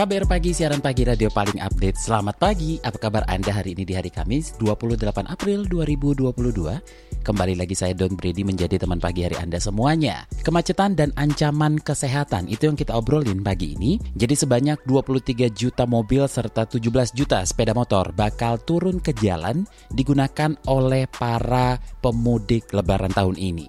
KBR Pagi, siaran pagi radio paling update. Selamat pagi, apa kabar Anda hari ini di hari Kamis 28 April 2022? Kembali lagi saya Don Brady menjadi teman pagi hari Anda semuanya. Kemacetan dan ancaman kesehatan, itu yang kita obrolin pagi ini. Jadi sebanyak 23 juta mobil serta 17 juta sepeda motor bakal turun ke jalan digunakan oleh para pemudik lebaran tahun ini.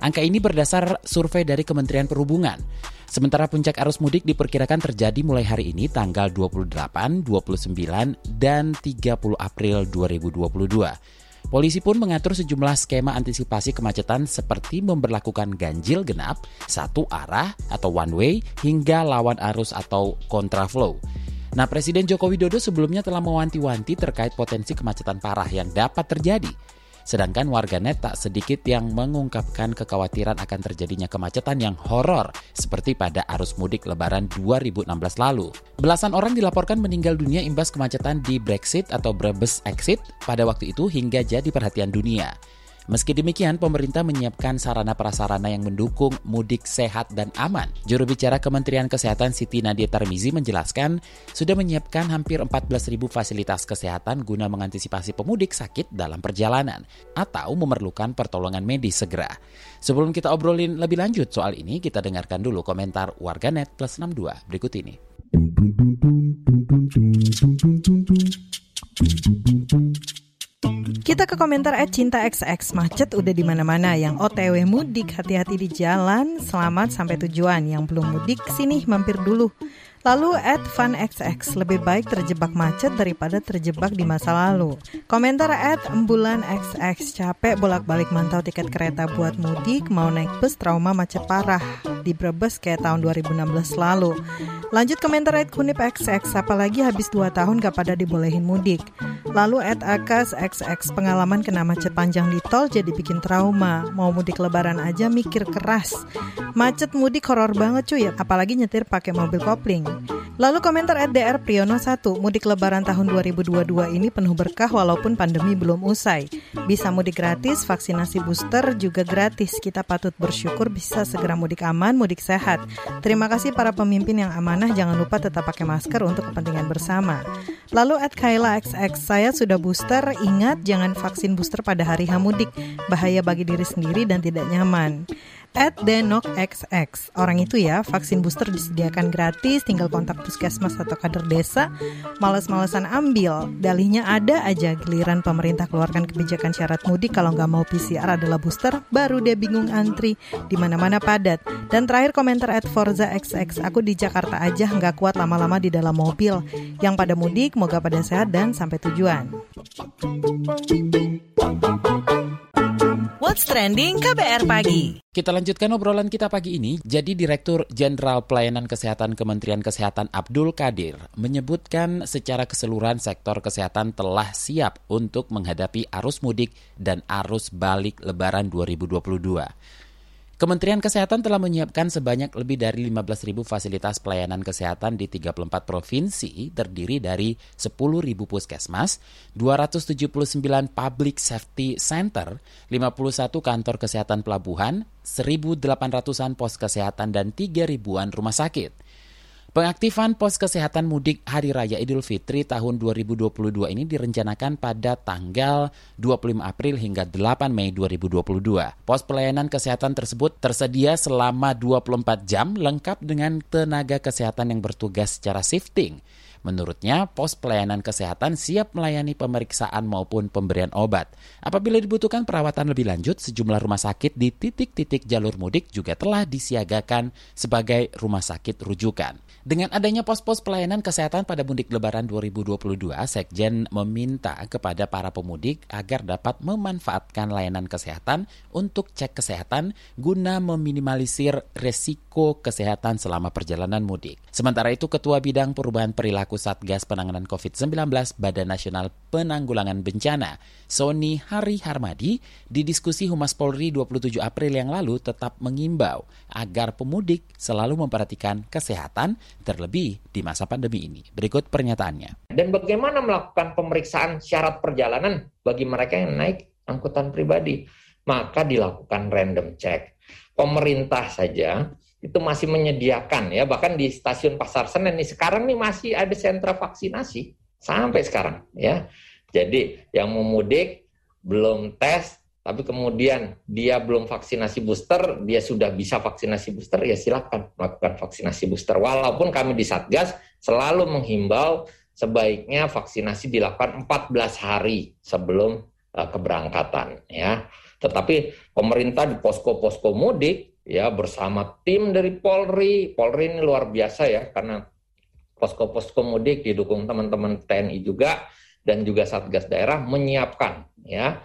Angka ini berdasar survei dari Kementerian Perhubungan. Sementara puncak arus mudik diperkirakan terjadi mulai hari ini tanggal 28, 29, dan 30 April 2022. Polisi pun mengatur sejumlah skema antisipasi kemacetan seperti memperlakukan ganjil genap, satu arah atau one way, hingga lawan arus atau kontraflow. Nah, Presiden Joko Widodo sebelumnya telah mewanti-wanti terkait potensi kemacetan parah yang dapat terjadi. Sedangkan warganet tak sedikit yang mengungkapkan kekhawatiran akan terjadinya kemacetan yang horor seperti pada arus mudik lebaran 2016 lalu. Belasan orang dilaporkan meninggal dunia imbas kemacetan di Brexit atau Brebes Exit pada waktu itu hingga jadi perhatian dunia. Meski demikian, pemerintah menyiapkan sarana prasarana yang mendukung mudik sehat dan aman. Juru bicara Kementerian Kesehatan Siti Nadia Tarmizi menjelaskan, sudah menyiapkan hampir 14.000 fasilitas kesehatan guna mengantisipasi pemudik sakit dalam perjalanan atau memerlukan pertolongan medis segera. Sebelum kita obrolin lebih lanjut soal ini, kita dengarkan dulu komentar warganet plus 62 berikut ini. Komentar at Cinta XX macet udah di mana-mana. Yang OTW mudik hati-hati di jalan. Selamat sampai tujuan. Yang belum mudik sini mampir dulu. Lalu at FunXX, lebih baik terjebak macet daripada terjebak di masa lalu. Komentar at Embulan XX, capek bolak-balik mantau tiket kereta buat mudik, mau naik bus trauma macet parah di Brebes kayak tahun 2016 lalu. Lanjut komentar at Kunip XX, apalagi habis 2 tahun gak pada dibolehin mudik. Lalu at Akas XX, pengalaman kena macet panjang di tol jadi bikin trauma. Mau mudik lebaran aja mikir keras. Macet mudik horor banget cuy, apalagi nyetir pakai mobil kopling. Lalu komentar DR Priyono 1, mudik lebaran tahun 2022 ini penuh berkah walaupun pandemi belum usai. Bisa mudik gratis, vaksinasi booster juga gratis. Kita patut bersyukur bisa segera mudik aman, mudik sehat. Terima kasih para pemimpin yang amanah, jangan lupa tetap pakai masker untuk kepentingan bersama. Lalu at Kaila XX, saya sudah booster, ingat jangan vaksin booster pada hari hamudik, bahaya bagi diri sendiri dan tidak nyaman. At Denok XX, orang itu ya, vaksin booster disediakan gratis, tinggal kontak puskesmas atau kader desa, males-malesan ambil, dalihnya ada aja giliran pemerintah keluarkan kebijakan syarat mudik. Kalau nggak mau PCR adalah booster, baru dia bingung antri, di mana-mana padat. Dan terakhir komentar at Forza XX, aku di Jakarta aja nggak kuat lama-lama di dalam mobil, yang pada mudik, moga pada sehat dan sampai tujuan. What's Trending KBR Pagi. Kita lanjutkan obrolan kita pagi ini. Jadi Direktur Jenderal Pelayanan Kesehatan Kementerian Kesehatan Abdul Kadir menyebutkan secara keseluruhan sektor kesehatan telah siap untuk menghadapi arus mudik dan arus balik lebaran 2022. Kementerian Kesehatan telah menyiapkan sebanyak lebih dari 15.000 fasilitas pelayanan kesehatan di 34 provinsi terdiri dari 10.000 puskesmas, 279 public safety center, 51 kantor kesehatan pelabuhan, 1.800-an pos kesehatan dan 3.000-an rumah sakit. Pengaktifan pos kesehatan mudik Hari Raya Idul Fitri tahun 2022 ini direncanakan pada tanggal 25 April hingga 8 Mei 2022. Pos pelayanan kesehatan tersebut tersedia selama 24 jam lengkap dengan tenaga kesehatan yang bertugas secara shifting. Menurutnya, pos pelayanan kesehatan siap melayani pemeriksaan maupun pemberian obat. Apabila dibutuhkan perawatan lebih lanjut, sejumlah rumah sakit di titik-titik jalur mudik juga telah disiagakan sebagai rumah sakit rujukan. Dengan adanya pos-pos pelayanan kesehatan pada mudik lebaran 2022, Sekjen meminta kepada para pemudik agar dapat memanfaatkan layanan kesehatan untuk cek kesehatan guna meminimalisir resiko kesehatan selama perjalanan mudik. Sementara itu, Ketua Bidang Perubahan Perilaku Satgas Penanganan COVID-19 Badan Nasional Penanggulangan Bencana, Sony Hari Harmadi, di diskusi Humas Polri 27 April yang lalu tetap mengimbau agar pemudik selalu memperhatikan kesehatan terlebih di masa pandemi ini. Berikut pernyataannya. Dan bagaimana melakukan pemeriksaan syarat perjalanan bagi mereka yang naik angkutan pribadi? Maka dilakukan random check. Pemerintah saja itu masih menyediakan ya bahkan di stasiun Pasar Senen nih sekarang nih masih ada sentra vaksinasi sampai sekarang ya. Jadi yang mau mudik belum tes tapi kemudian dia belum vaksinasi booster, dia sudah bisa vaksinasi booster, ya silakan melakukan vaksinasi booster. Walaupun kami di Satgas selalu menghimbau sebaiknya vaksinasi dilakukan 14 hari sebelum uh, keberangkatan ya. Tetapi pemerintah di posko-posko mudik ya bersama tim dari Polri, Polri ini luar biasa ya karena posko-posko mudik didukung teman-teman TNI juga dan juga Satgas daerah menyiapkan ya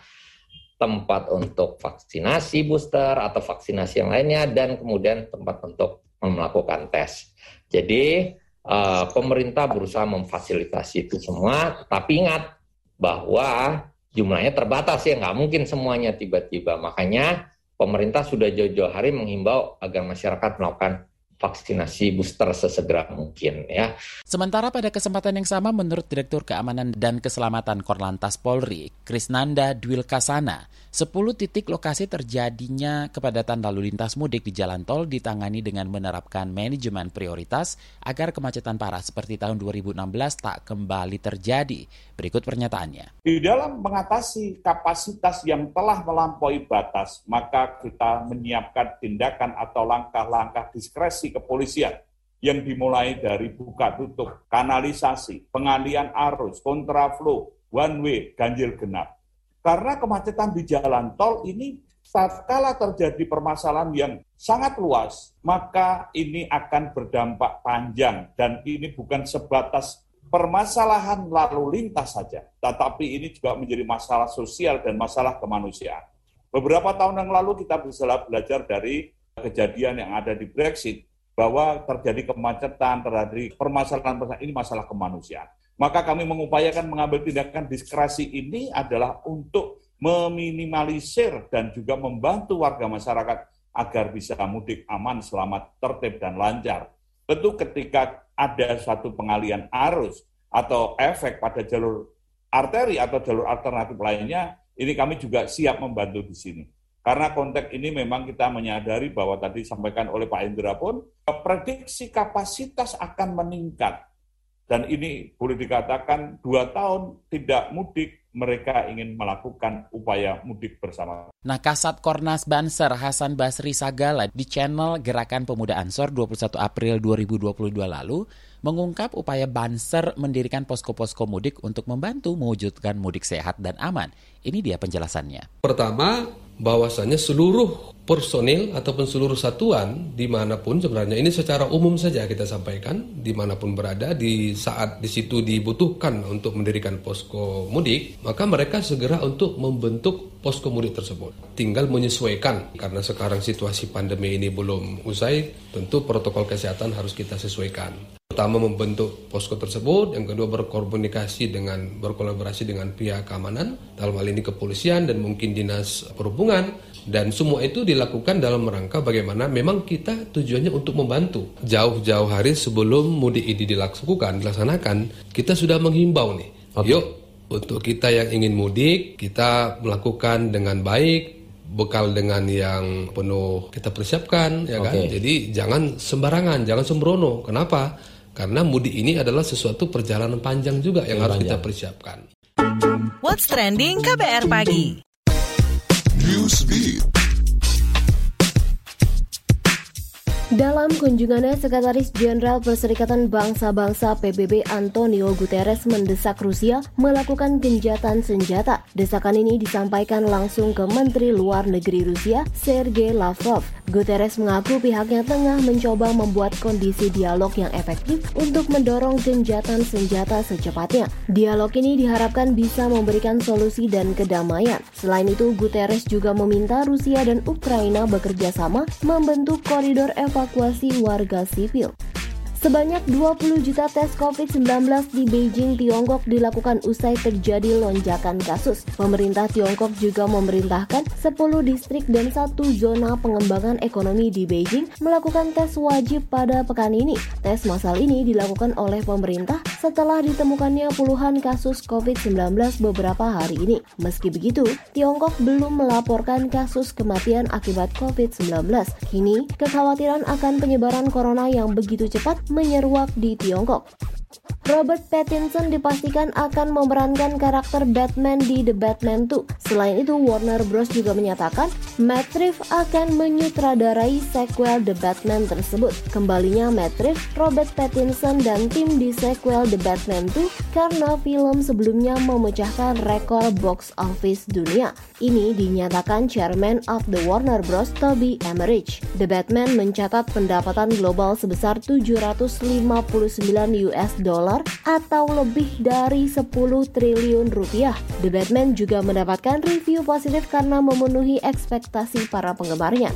tempat untuk vaksinasi booster atau vaksinasi yang lainnya, dan kemudian tempat untuk melakukan tes. Jadi uh, pemerintah berusaha memfasilitasi itu semua, tapi ingat bahwa jumlahnya terbatas ya, nggak mungkin semuanya tiba-tiba. Makanya pemerintah sudah jauh-jauh hari menghimbau agar masyarakat melakukan vaksinasi booster sesegera mungkin ya. Sementara pada kesempatan yang sama menurut Direktur Keamanan dan Keselamatan Korlantas Polri, Krisnanda Dwilkasana, 10 titik lokasi terjadinya kepadatan lalu lintas mudik di jalan tol ditangani dengan menerapkan manajemen prioritas agar kemacetan parah seperti tahun 2016 tak kembali terjadi. Berikut pernyataannya. Di dalam mengatasi kapasitas yang telah melampaui batas, maka kita menyiapkan tindakan atau langkah-langkah diskresi kepolisian yang dimulai dari buka tutup, kanalisasi, pengalian arus, kontraflow, one way, ganjil genap karena kemacetan di jalan tol ini tatkala terjadi permasalahan yang sangat luas, maka ini akan berdampak panjang dan ini bukan sebatas permasalahan lalu lintas saja, tetapi ini juga menjadi masalah sosial dan masalah kemanusiaan. Beberapa tahun yang lalu kita bisa belajar dari kejadian yang ada di Brexit bahwa terjadi kemacetan, terjadi permasalahan-permasalahan ini masalah kemanusiaan. Maka kami mengupayakan mengambil tindakan diskresi ini adalah untuk meminimalisir dan juga membantu warga masyarakat agar bisa mudik aman, selamat, tertib, dan lancar. Tentu ketika ada suatu pengalian arus atau efek pada jalur arteri atau jalur alternatif lainnya, ini kami juga siap membantu di sini. Karena konteks ini memang kita menyadari bahwa tadi disampaikan oleh Pak Indra pun, prediksi kapasitas akan meningkat dan ini boleh dikatakan dua tahun tidak mudik, mereka ingin melakukan upaya mudik bersama. Nah, Kasat Kornas Banser Hasan Basri Sagala di channel Gerakan Pemuda Ansor 21 April 2022 lalu mengungkap upaya Banser mendirikan posko-posko mudik untuk membantu mewujudkan mudik sehat dan aman. Ini dia penjelasannya. Pertama, bahwasannya seluruh personil ataupun seluruh satuan di mana pun sebenarnya ini secara umum saja kita sampaikan di mana pun berada di saat di situ dibutuhkan untuk mendirikan posko mudik maka mereka segera untuk membentuk posko mudik tersebut. Tinggal menyesuaikan karena sekarang situasi pandemi ini belum usai tentu protokol kesehatan harus kita sesuaikan pertama membentuk posko tersebut yang kedua berkomunikasi dengan berkolaborasi dengan pihak keamanan dalam hal ini kepolisian dan mungkin dinas perhubungan dan semua itu dilakukan dalam rangka bagaimana memang kita tujuannya untuk membantu. Jauh-jauh hari sebelum mudik ini dilakukan, dilaksanakan, kita sudah menghimbau nih. Okay. Yuk, untuk kita yang ingin mudik, kita melakukan dengan baik, bekal dengan yang penuh kita persiapkan, ya kan? Jadi jangan sembarangan, jangan sembrono. Kenapa? Karena mudik ini adalah sesuatu perjalanan panjang juga yang, yang harus panjang. kita persiapkan. What's trending KBR pagi? Dalam kunjungannya, Sekretaris Jenderal Perserikatan Bangsa-Bangsa PBB Antonio Guterres mendesak Rusia melakukan genjatan senjata. Desakan ini disampaikan langsung ke Menteri Luar Negeri Rusia, Sergei Lavrov. Guterres mengaku pihaknya tengah mencoba membuat kondisi dialog yang efektif untuk mendorong genjatan senjata secepatnya. Dialog ini diharapkan bisa memberikan solusi dan kedamaian. Selain itu, Guterres juga meminta Rusia dan Ukraina bekerja sama membentuk koridor evakuasi evakuasi warga sipil. Sebanyak 20 juta tes COVID-19 di Beijing, Tiongkok dilakukan usai terjadi lonjakan kasus. Pemerintah Tiongkok juga memerintahkan 10 distrik dan satu zona pengembangan ekonomi di Beijing melakukan tes wajib pada pekan ini. Tes massal ini dilakukan oleh pemerintah setelah ditemukannya puluhan kasus COVID-19 beberapa hari ini. Meski begitu, Tiongkok belum melaporkan kasus kematian akibat COVID-19. Kini, kekhawatiran akan penyebaran corona yang begitu cepat menyeruak di Tiongkok. Robert Pattinson dipastikan akan memerankan karakter Batman di The Batman 2. Selain itu, Warner Bros. juga menyatakan Matt Reeves akan menyutradarai sequel The Batman tersebut. Kembalinya Matt Reeves, Robert Pattinson, dan tim di sequel The Batman 2 karena film sebelumnya memecahkan rekor box office dunia. Ini dinyatakan Chairman of the Warner Bros. Toby Emmerich. The Batman mencatat pendapatan global sebesar 759 US dollar atau lebih dari 10 triliun rupiah. The Batman juga mendapatkan review positif karena memenuhi ekspektasi para penggemarnya.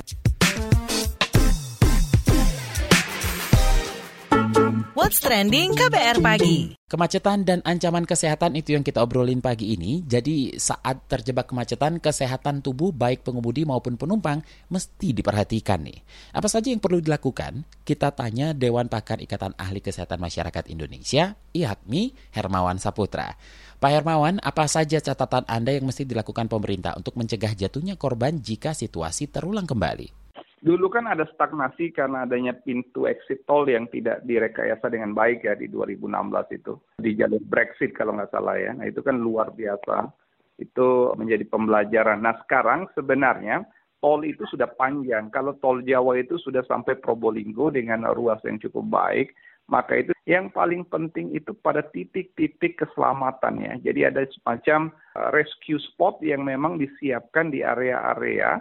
What's Trending KBR Pagi Kemacetan dan ancaman kesehatan itu yang kita obrolin pagi ini. Jadi saat terjebak kemacetan, kesehatan tubuh baik pengemudi maupun penumpang mesti diperhatikan nih. Apa saja yang perlu dilakukan? Kita tanya Dewan Pakar Ikatan Ahli Kesehatan Masyarakat Indonesia, IHAKMI, Hermawan Saputra. Pak Hermawan, apa saja catatan Anda yang mesti dilakukan pemerintah untuk mencegah jatuhnya korban jika situasi terulang kembali? Dulu kan ada stagnasi karena adanya pintu exit tol yang tidak direkayasa dengan baik ya di 2016 itu. Di jalur Brexit kalau nggak salah ya. Nah itu kan luar biasa. Itu menjadi pembelajaran. Nah sekarang sebenarnya tol itu sudah panjang. Kalau tol Jawa itu sudah sampai Probolinggo dengan ruas yang cukup baik. Maka itu yang paling penting itu pada titik-titik keselamatan ya. Jadi ada semacam uh, rescue spot yang memang disiapkan di area-area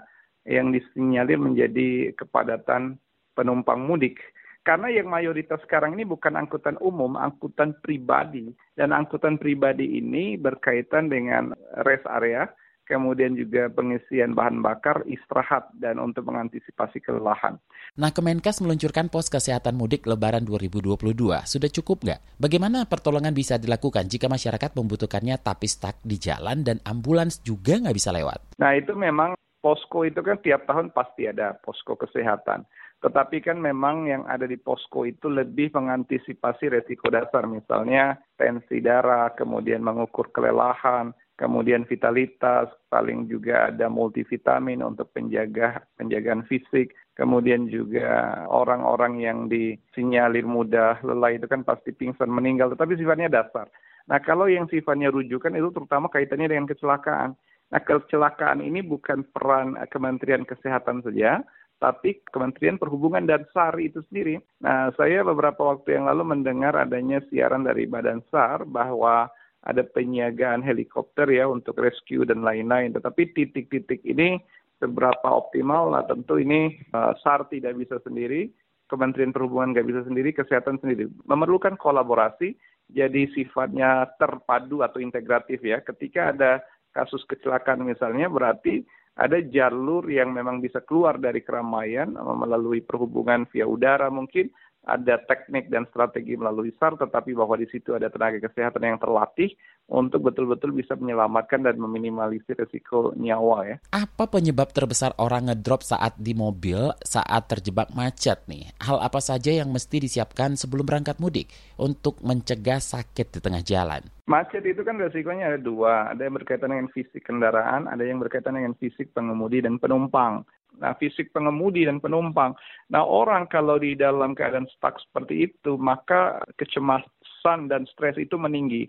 yang disinyalir menjadi kepadatan penumpang mudik. Karena yang mayoritas sekarang ini bukan angkutan umum, angkutan pribadi. Dan angkutan pribadi ini berkaitan dengan rest area, kemudian juga pengisian bahan bakar, istirahat, dan untuk mengantisipasi kelelahan. Nah, Kemenkes meluncurkan pos kesehatan mudik Lebaran 2022. Sudah cukup nggak? Bagaimana pertolongan bisa dilakukan jika masyarakat membutuhkannya tapi stuck di jalan dan ambulans juga nggak bisa lewat? Nah, itu memang posko itu kan tiap tahun pasti ada posko kesehatan. Tetapi kan memang yang ada di posko itu lebih mengantisipasi resiko dasar, misalnya tensi darah, kemudian mengukur kelelahan, kemudian vitalitas, paling juga ada multivitamin untuk penjaga penjagaan fisik, kemudian juga orang-orang yang disinyalir mudah lelah itu kan pasti pingsan meninggal, tetapi sifatnya dasar. Nah kalau yang sifatnya rujukan itu terutama kaitannya dengan kecelakaan. Nah, kecelakaan ini bukan peran Kementerian Kesehatan saja, tapi Kementerian Perhubungan dan SAR itu sendiri. Nah, saya beberapa waktu yang lalu mendengar adanya siaran dari Badan SAR bahwa ada penyiagaan helikopter ya untuk rescue dan lain-lain. Tetapi titik-titik ini seberapa optimal, nah tentu ini uh, SAR tidak bisa sendiri, Kementerian Perhubungan nggak bisa sendiri, kesehatan sendiri. Memerlukan kolaborasi, jadi sifatnya terpadu atau integratif ya. Ketika ada kasus kecelakaan misalnya berarti ada jalur yang memang bisa keluar dari keramaian melalui perhubungan via udara mungkin ada teknik dan strategi melalui SAR, tetapi bahwa di situ ada tenaga kesehatan yang terlatih untuk betul-betul bisa menyelamatkan dan meminimalisir risiko nyawa ya. Apa penyebab terbesar orang ngedrop saat di mobil saat terjebak macet nih? Hal apa saja yang mesti disiapkan sebelum berangkat mudik untuk mencegah sakit di tengah jalan? Macet itu kan risikonya ada dua, ada yang berkaitan dengan fisik kendaraan, ada yang berkaitan dengan fisik pengemudi dan penumpang. Nah, fisik pengemudi dan penumpang. Nah, orang kalau di dalam keadaan stuck seperti itu, maka kecemasan dan stres itu meninggi.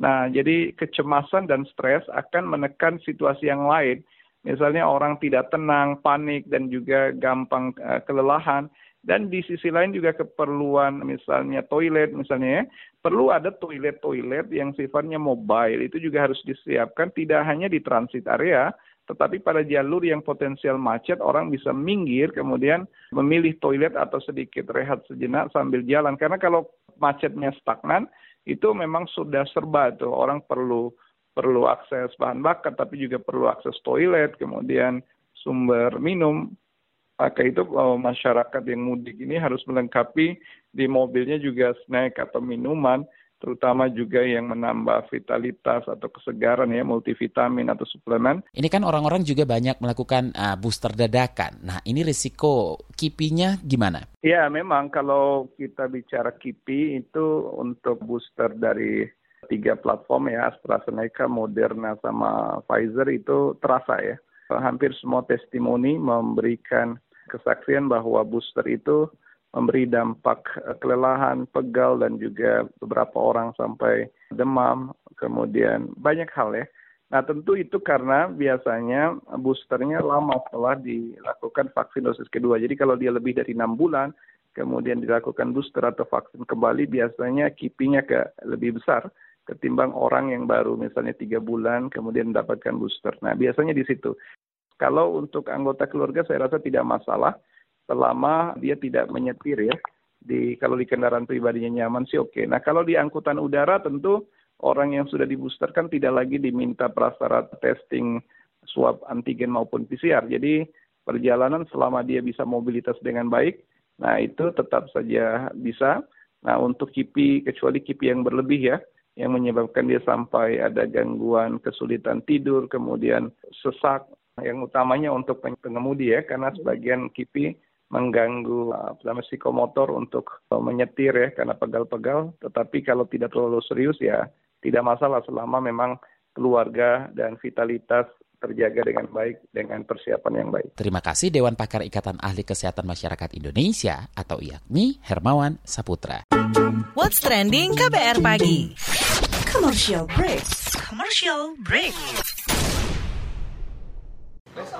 Nah, jadi kecemasan dan stres akan menekan situasi yang lain. Misalnya orang tidak tenang, panik, dan juga gampang uh, kelelahan. Dan di sisi lain juga keperluan misalnya toilet misalnya ya, perlu ada toilet-toilet yang sifatnya mobile itu juga harus disiapkan tidak hanya di transit area tetapi pada jalur yang potensial macet orang bisa minggir kemudian memilih toilet atau sedikit rehat sejenak sambil jalan. Karena kalau macetnya stagnan itu memang sudah serba tuh. Orang perlu perlu akses bahan bakar tapi juga perlu akses toilet kemudian sumber minum. Maka itu uh, masyarakat yang mudik ini harus melengkapi di mobilnya juga snack atau minuman terutama juga yang menambah vitalitas atau kesegaran ya multivitamin atau suplemen. Ini kan orang-orang juga banyak melakukan uh, booster dadakan. Nah, ini risiko kipinya gimana? Ya, memang kalau kita bicara kipi itu untuk booster dari tiga platform ya AstraZeneca, Moderna sama Pfizer itu terasa ya. Hampir semua testimoni memberikan kesaksian bahwa booster itu memberi dampak eh, kelelahan, pegal, dan juga beberapa orang sampai demam, kemudian banyak hal ya. Nah tentu itu karena biasanya boosternya lama setelah dilakukan vaksin dosis kedua. Jadi kalau dia lebih dari enam bulan, kemudian dilakukan booster atau vaksin kembali, biasanya kipinya ke lebih besar ketimbang orang yang baru misalnya tiga bulan kemudian mendapatkan booster. Nah biasanya di situ. Kalau untuk anggota keluarga saya rasa tidak masalah selama dia tidak menyetir ya. Di kalau di kendaraan pribadinya nyaman sih oke. Nah kalau di angkutan udara tentu orang yang sudah dibooster kan tidak lagi diminta prasyarat testing swab antigen maupun PCR. Jadi perjalanan selama dia bisa mobilitas dengan baik, nah itu tetap saja bisa. Nah untuk kipi kecuali kipi yang berlebih ya, yang menyebabkan dia sampai ada gangguan kesulitan tidur, kemudian sesak, yang utamanya untuk pengemudi ya, karena sebagian kipi mengganggu uh, psikomotor untuk uh, menyetir ya karena pegal-pegal. Tetapi kalau tidak terlalu serius ya tidak masalah selama memang keluarga dan vitalitas terjaga dengan baik dengan persiapan yang baik. Terima kasih Dewan Pakar Ikatan Ahli Kesehatan Masyarakat Indonesia atau IAKMI Hermawan Saputra. What's trending KBR pagi? Commercial break. Commercial break.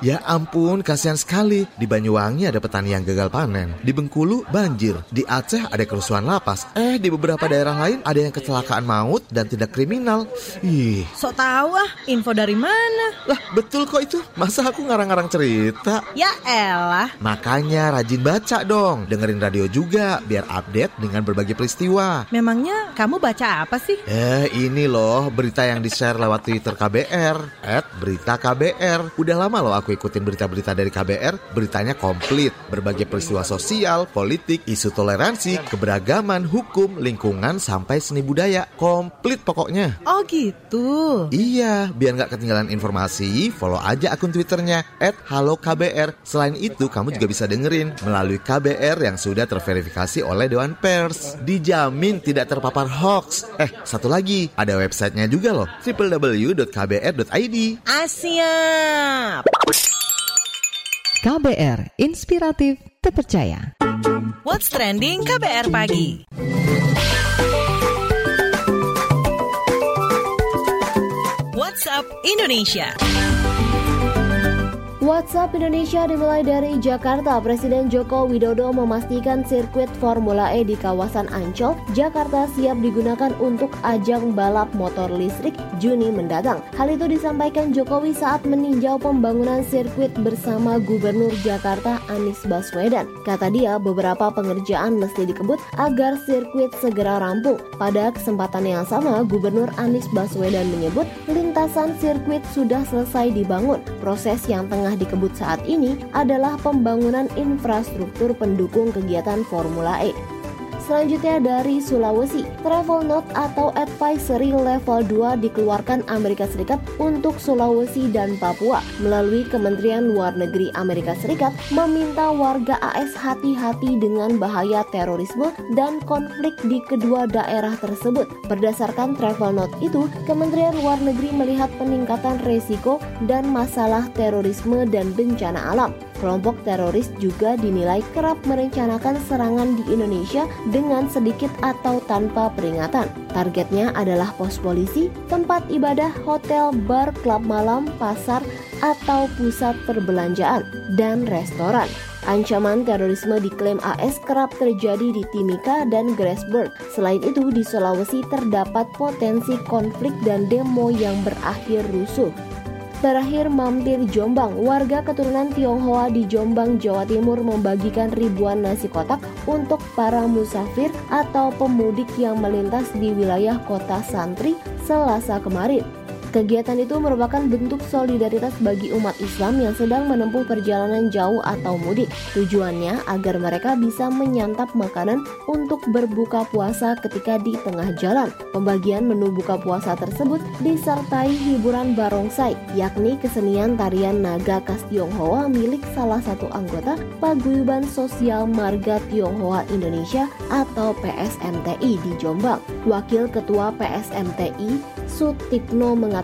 Ya ampun, kasihan sekali. Di Banyuwangi ada petani yang gagal panen. Di Bengkulu banjir. Di Aceh ada kerusuhan lapas. Eh, di beberapa daerah lain ada yang kecelakaan maut dan tidak kriminal. Ih. Sok tahu ah, info dari mana? Lah, betul kok itu. Masa aku ngarang-ngarang cerita? Ya elah. Makanya rajin baca dong. Dengerin radio juga biar update dengan berbagai peristiwa. Memangnya kamu baca apa sih? Eh, ini loh berita yang di-share lewat Twitter KBR. At berita KBR. Udah lama loh aku ikutin berita-berita dari KBR, beritanya komplit. Berbagai peristiwa sosial, politik, isu toleransi, keberagaman, hukum, lingkungan, sampai seni budaya. Komplit pokoknya. Oh gitu? Iya, biar nggak ketinggalan informasi, follow aja akun Twitternya at Halo KBR. Selain itu, kamu juga bisa dengerin melalui KBR yang sudah terverifikasi oleh Dewan Pers. Dijamin tidak terpapar hoax. Eh, satu lagi, ada websitenya juga loh, www.kbr.id. Asyap! KBR Inspiratif Terpercaya. What's trending KBR pagi? WhatsApp Indonesia. WhatsApp Indonesia dimulai dari Jakarta. Presiden Joko Widodo memastikan sirkuit Formula E di kawasan Ancol, Jakarta siap digunakan untuk ajang balap motor listrik Juni mendatang. Hal itu disampaikan Jokowi saat meninjau pembangunan sirkuit bersama Gubernur Jakarta Anies Baswedan. Kata dia, beberapa pengerjaan mesti dikebut agar sirkuit segera rampung. Pada kesempatan yang sama, Gubernur Anies Baswedan menyebut lintasan sirkuit sudah selesai dibangun. Proses yang tengah tengah dikebut saat ini adalah pembangunan infrastruktur pendukung kegiatan Formula E. Selanjutnya dari Sulawesi, Travel Note atau Advisory Level 2 dikeluarkan Amerika Serikat untuk Sulawesi dan Papua melalui Kementerian Luar Negeri Amerika Serikat meminta warga AS hati-hati dengan bahaya terorisme dan konflik di kedua daerah tersebut. Berdasarkan Travel Note itu, Kementerian Luar Negeri melihat peningkatan resiko dan masalah terorisme dan bencana alam. Kelompok teroris juga dinilai kerap merencanakan serangan di Indonesia dengan sedikit atau tanpa peringatan. Targetnya adalah pos polisi, tempat ibadah, hotel, bar, klub malam, pasar, atau pusat perbelanjaan, dan restoran. Ancaman terorisme diklaim AS kerap terjadi di Timika dan Grasberg. Selain itu, di Sulawesi terdapat potensi konflik dan demo yang berakhir rusuh. Terakhir mampir Jombang, warga keturunan Tionghoa di Jombang, Jawa Timur membagikan ribuan nasi kotak untuk para musafir atau pemudik yang melintas di wilayah kota Santri Selasa kemarin. Kegiatan itu merupakan bentuk solidaritas bagi umat Islam yang sedang menempuh perjalanan jauh atau mudik. Tujuannya agar mereka bisa menyantap makanan untuk berbuka puasa ketika di tengah jalan. Pembagian menu buka puasa tersebut disertai hiburan barongsai, yakni kesenian tarian naga khas Tionghoa milik salah satu anggota Paguyuban Sosial Marga Tionghoa Indonesia atau PSMTI di Jombang. Wakil Ketua PSMTI Sutikno mengatakan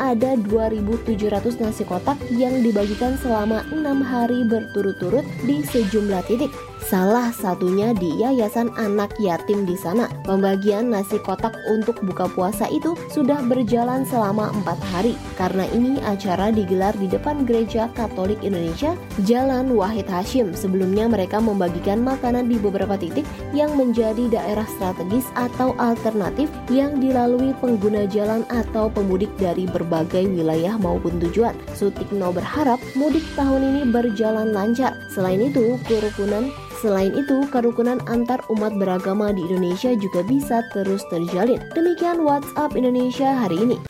ada 2.700 nasi kotak yang dibagikan selama enam hari berturut-turut di sejumlah titik. Salah satunya di Yayasan Anak Yatim di sana. Pembagian nasi kotak untuk buka puasa itu sudah berjalan selama empat hari. Karena ini acara digelar di depan Gereja Katolik Indonesia, Jalan Wahid Hashim. Sebelumnya mereka membagikan makanan di beberapa titik yang menjadi daerah strategis atau alternatif yang dilalui pengguna jalan atau pemudik dari berbagai wilayah maupun tujuan. Sutikno berharap mudik tahun ini berjalan lancar. Selain itu, kerukunan Selain itu, kerukunan antar umat beragama di Indonesia juga bisa terus terjalin. Demikian WhatsApp Indonesia hari ini.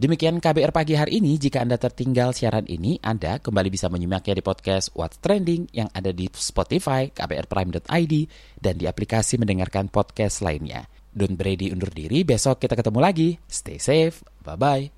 Demikian KBR pagi hari ini. Jika Anda tertinggal siaran ini, Anda kembali bisa menyimaknya di podcast What's Trending yang ada di Spotify, kbrprime.id, dan di aplikasi mendengarkan podcast lainnya. Don Brady undur diri, besok kita ketemu lagi. Stay safe, bye-bye.